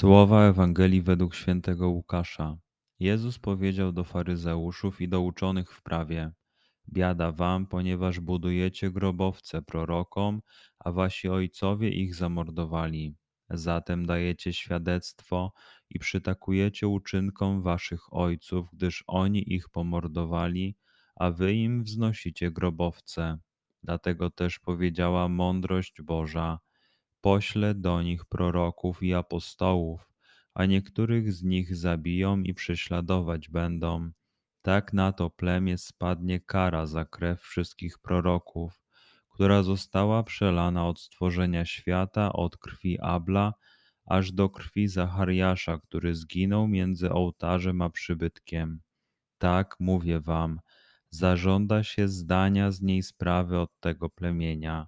Słowa Ewangelii według świętego Łukasza. Jezus powiedział do faryzeuszów i do uczonych w prawie: Biada wam, ponieważ budujecie grobowce prorokom, a wasi ojcowie ich zamordowali. Zatem dajecie świadectwo i przytakujecie uczynkom waszych ojców, gdyż oni ich pomordowali, a wy im wznosicie grobowce. Dlatego też powiedziała mądrość Boża: Poślę do nich proroków i apostołów a niektórych z nich zabiją i prześladować będą. Tak na to plemię spadnie kara za krew wszystkich proroków, która została przelana od stworzenia świata, od krwi Abla, aż do krwi Zachariasza, który zginął między ołtarzem a przybytkiem. Tak mówię wam, zażąda się zdania z niej sprawy od tego plemienia.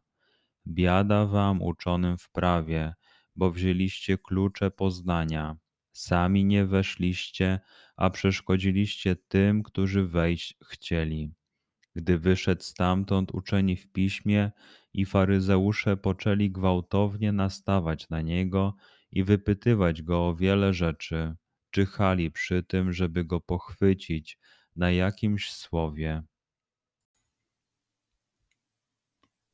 Biada wam uczonym w prawie, bo wzięliście klucze poznania. Sami nie weszliście, a przeszkodziliście tym, którzy wejść chcieli. Gdy wyszedł stamtąd uczeni w piśmie i faryzeusze poczęli gwałtownie nastawać na niego i wypytywać go o wiele rzeczy, czyhali przy tym, żeby go pochwycić na jakimś słowie.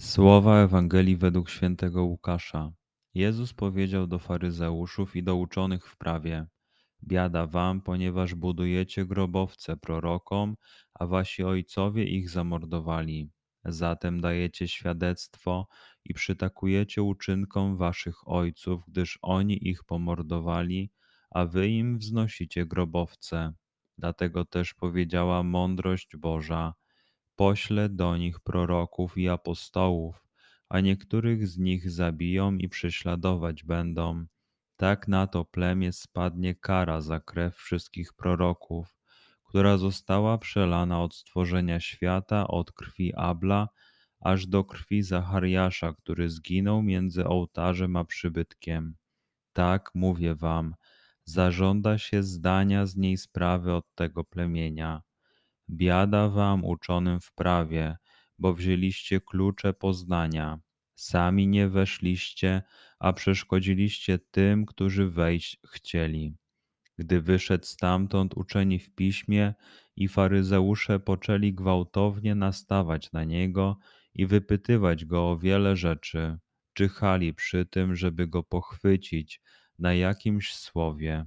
Słowa Ewangelii według świętego Łukasza. Jezus powiedział do faryzeuszów i do uczonych w prawie: Biada wam, ponieważ budujecie grobowce prorokom, a wasi ojcowie ich zamordowali. Zatem dajecie świadectwo i przytakujecie uczynkom waszych ojców, gdyż oni ich pomordowali, a wy im wznosicie grobowce. Dlatego też powiedziała mądrość Boża: Poślę do nich proroków i apostołów a niektórych z nich zabiją i prześladować będą. Tak na to plemię spadnie kara za krew wszystkich proroków, która została przelana od stworzenia świata, od krwi Abla, aż do krwi Zachariasza, który zginął między ołtarzem a przybytkiem. Tak mówię wam, zażąda się zdania z niej sprawy od tego plemienia. Biada wam uczonym w prawie, bo wzięliście klucze poznania. Sami nie weszliście, a przeszkodziliście tym, którzy wejść chcieli. Gdy wyszedł stamtąd uczeni w piśmie i faryzeusze poczęli gwałtownie nastawać na niego i wypytywać go o wiele rzeczy, czyhali przy tym, żeby go pochwycić na jakimś słowie.